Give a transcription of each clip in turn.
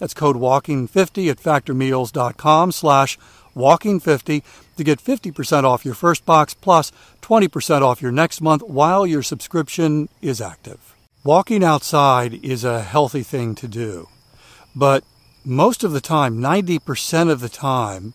That's code WALKING50 at factormeals.com slash WALKING50 to get 50% off your first box plus 20% off your next month while your subscription is active. Walking outside is a healthy thing to do, but most of the time, 90% of the time,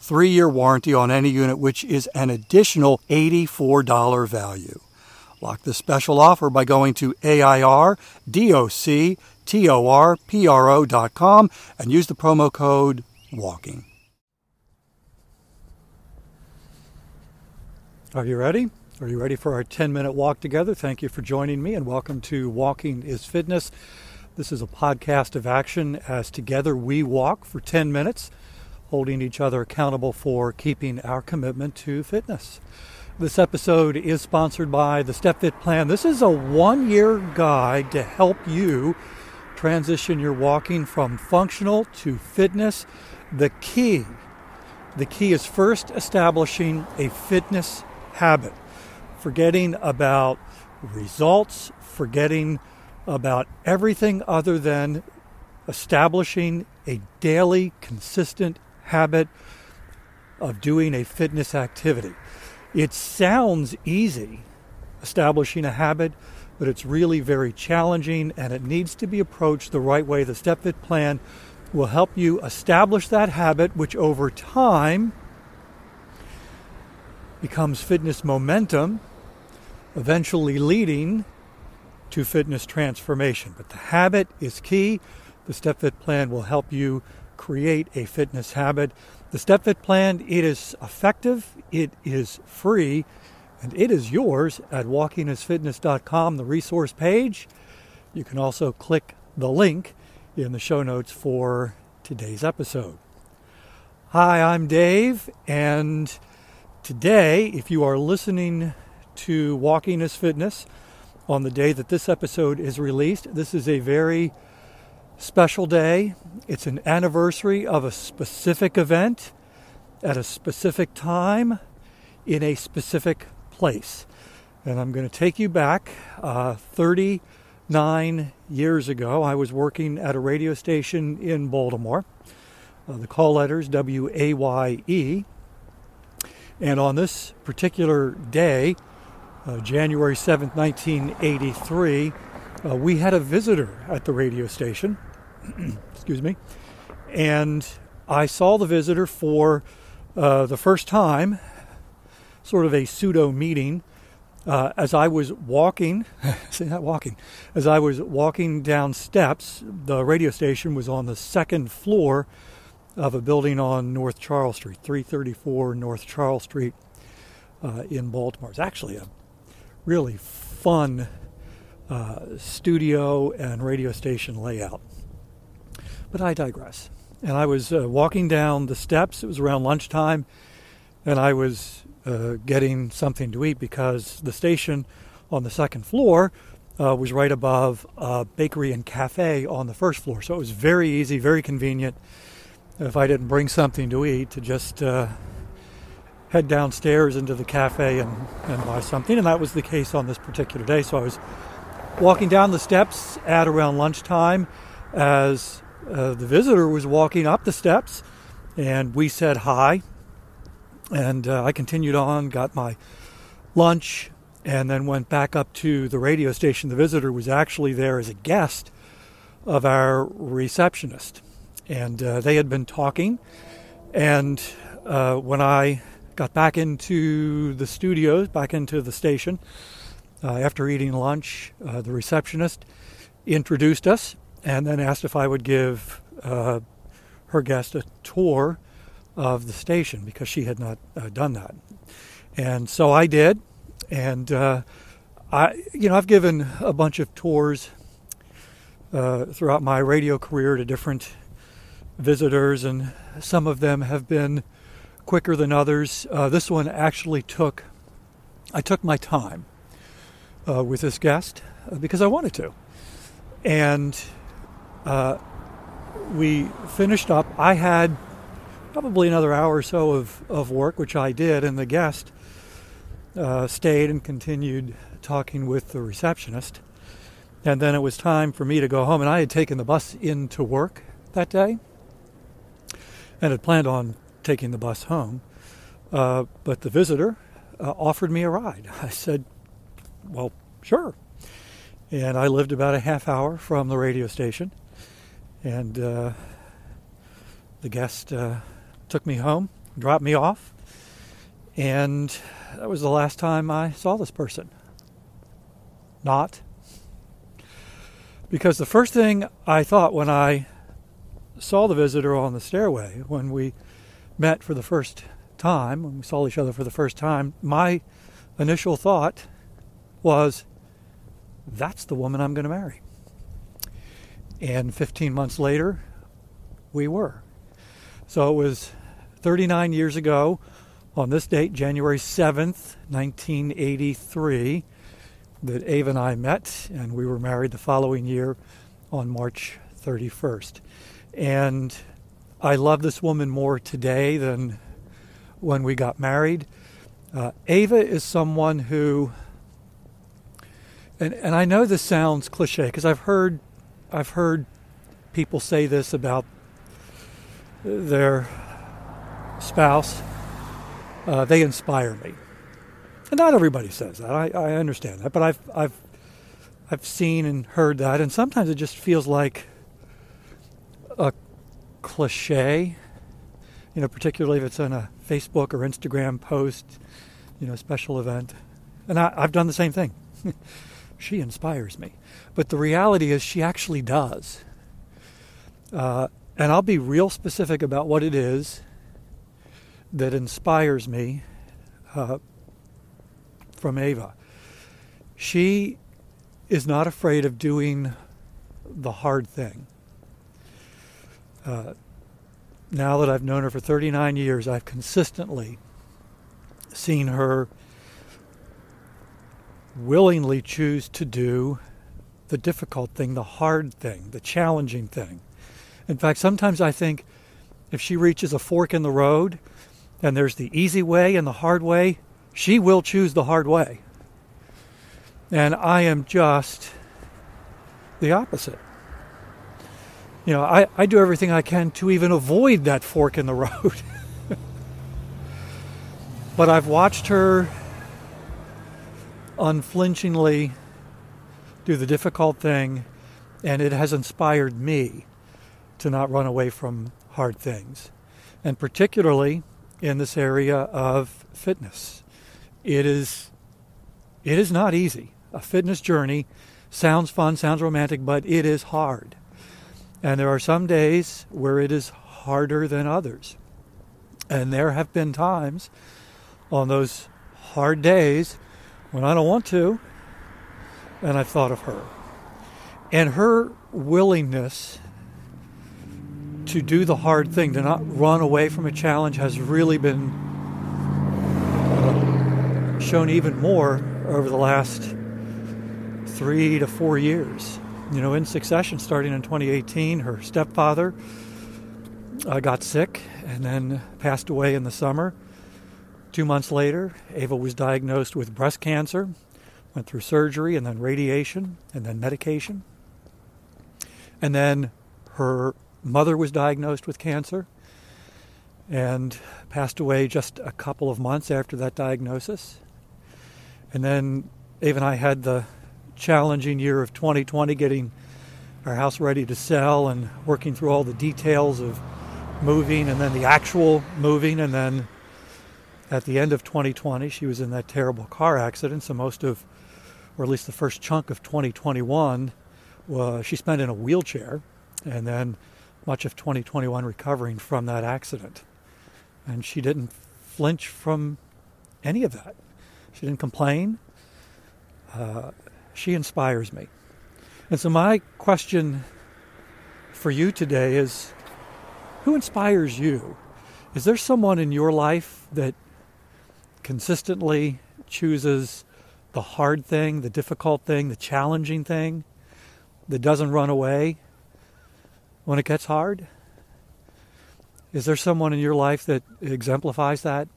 three year warranty on any unit, which is an additional $84 value. Lock this special offer by going to AIRDOCTORPRO.com and use the promo code WALKING. Are you ready? Are you ready for our 10 minute walk together? Thank you for joining me and welcome to Walking is Fitness. This is a podcast of action as together we walk for 10 minutes holding each other accountable for keeping our commitment to fitness. This episode is sponsored by the StepFit Plan. This is a one year guide to help you transition your walking from functional to fitness. The key, the key is first establishing a fitness habit, forgetting about results, forgetting about everything other than establishing a daily, consistent habit of doing a fitness activity. It sounds easy, establishing a habit, but it's really very challenging and it needs to be approached the right way. The StepFit plan will help you establish that habit, which over time becomes fitness momentum, eventually leading to fitness transformation. But the habit is key. The StepFit plan will help you create a fitness habit. The StepFit plan, it is effective, it is free, and it is yours at walkingisfitness.com, the resource page. You can also click the link in the show notes for today's episode. Hi, I'm Dave, and today, if you are listening to Walking is Fitness on the day that this episode is released, this is a very special day. It's an anniversary of a specific event at a specific time in a specific place. And I'm going to take you back uh, 39 years ago. I was working at a radio station in Baltimore. Uh, the call letters W A Y E. And on this particular day, uh, January 7th, 1983, uh, we had a visitor at the radio station. excuse me, and I saw the visitor for uh, the first time, sort of a pseudo meeting. Uh, as I was walking, say not walking, as I was walking down steps, the radio station was on the second floor of a building on North Charles Street, 334 North Charles Street uh, in Baltimore. It's actually a really fun uh, studio and radio station layout. But I digress. And I was uh, walking down the steps. It was around lunchtime, and I was uh, getting something to eat because the station on the second floor uh, was right above a bakery and cafe on the first floor. So it was very easy, very convenient if I didn't bring something to eat to just uh, head downstairs into the cafe and, and buy something. And that was the case on this particular day. So I was walking down the steps at around lunchtime as uh, the visitor was walking up the steps, and we said hi. And uh, I continued on, got my lunch, and then went back up to the radio station. The visitor was actually there as a guest of our receptionist, and uh, they had been talking. And uh, when I got back into the studios, back into the station, uh, after eating lunch, the receptionist introduced us and then asked if I would give uh, her guest a tour of the station because she had not uh, done that. And so I did, and uh, I, you know, I've given a bunch of tours uh, throughout my radio career to different visitors, and some of them have been quicker than others. Uh, this one actually took, I took my time uh, with this guest because I wanted to, and uh, we finished up. I had probably another hour or so of, of work, which I did, and the guest uh, stayed and continued talking with the receptionist. And then it was time for me to go home, and I had taken the bus into work that day and had planned on taking the bus home. Uh, but the visitor uh, offered me a ride. I said, Well, sure. And I lived about a half hour from the radio station. And uh, the guest uh, took me home, dropped me off, and that was the last time I saw this person. Not. Because the first thing I thought when I saw the visitor on the stairway, when we met for the first time, when we saw each other for the first time, my initial thought was, that's the woman I'm going to marry. And 15 months later, we were. So it was 39 years ago on this date, January 7th, 1983, that Ava and I met, and we were married the following year on March 31st. And I love this woman more today than when we got married. Uh, Ava is someone who, and, and I know this sounds cliche because I've heard I've heard people say this about their spouse. Uh, they inspire me, and not everybody says that. I, I understand that, but I've I've I've seen and heard that, and sometimes it just feels like a cliche. You know, particularly if it's on a Facebook or Instagram post, you know, special event, and I, I've done the same thing. she inspires me. But the reality is, she actually does. Uh, and I'll be real specific about what it is that inspires me uh, from Ava. She is not afraid of doing the hard thing. Uh, now that I've known her for 39 years, I've consistently seen her willingly choose to do the difficult thing, the hard thing, the challenging thing. In fact, sometimes I think if she reaches a fork in the road and there's the easy way and the hard way, she will choose the hard way. And I am just the opposite. You know, I, I do everything I can to even avoid that fork in the road. but I've watched her unflinchingly do the difficult thing, and it has inspired me to not run away from hard things. And particularly in this area of fitness. It is it is not easy. A fitness journey sounds fun, sounds romantic, but it is hard. And there are some days where it is harder than others. And there have been times on those hard days when I don't want to, and I've thought of her. And her willingness to do the hard thing, to not run away from a challenge, has really been uh, shown even more over the last three to four years. You know, in succession, starting in 2018, her stepfather uh, got sick and then passed away in the summer. Two months later, Ava was diagnosed with breast cancer, went through surgery and then radiation and then medication. And then her mother was diagnosed with cancer and passed away just a couple of months after that diagnosis. And then Ava and I had the challenging year of 2020 getting our house ready to sell and working through all the details of moving and then the actual moving and then at the end of 2020 she was in that terrible car accident so most of or at least the first chunk of 2021 uh, she spent in a wheelchair and then much of 2021 recovering from that accident. And she didn't flinch from any of that. She didn't complain. Uh, she inspires me. And so, my question for you today is who inspires you? Is there someone in your life that consistently chooses the hard thing, the difficult thing, the challenging thing, that doesn't run away when it gets hard? Is there someone in your life that exemplifies that?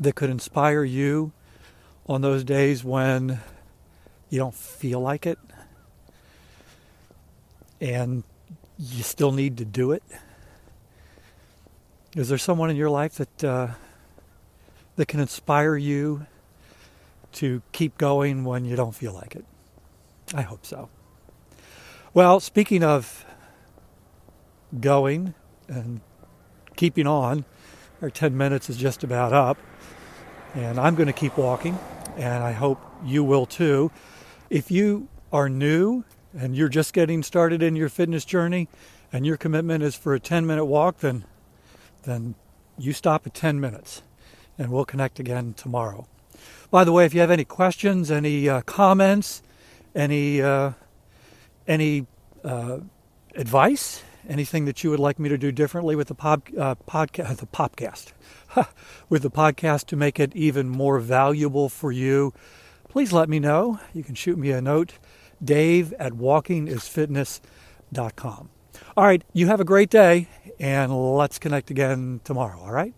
That could inspire you on those days when you don't feel like it and you still need to do it? Is there someone in your life that uh, that can inspire you to keep going when you don't feel like it? I hope so. Well, speaking of going and keeping on, our 10 minutes is just about up. And I'm going to keep walking, and I hope you will too. If you are new and you're just getting started in your fitness journey and your commitment is for a 10 minute walk, then, then you stop at 10 minutes and we'll connect again tomorrow. By the way, if you have any questions, any uh, comments, any, uh, any uh, advice, anything that you would like me to do differently with the pod, uh, podcast, the podcast, with the podcast to make it even more valuable for you, please let me know. You can shoot me a note, dave at walkingisfitness.com. All right, you have a great day, and let's connect again tomorrow, all right?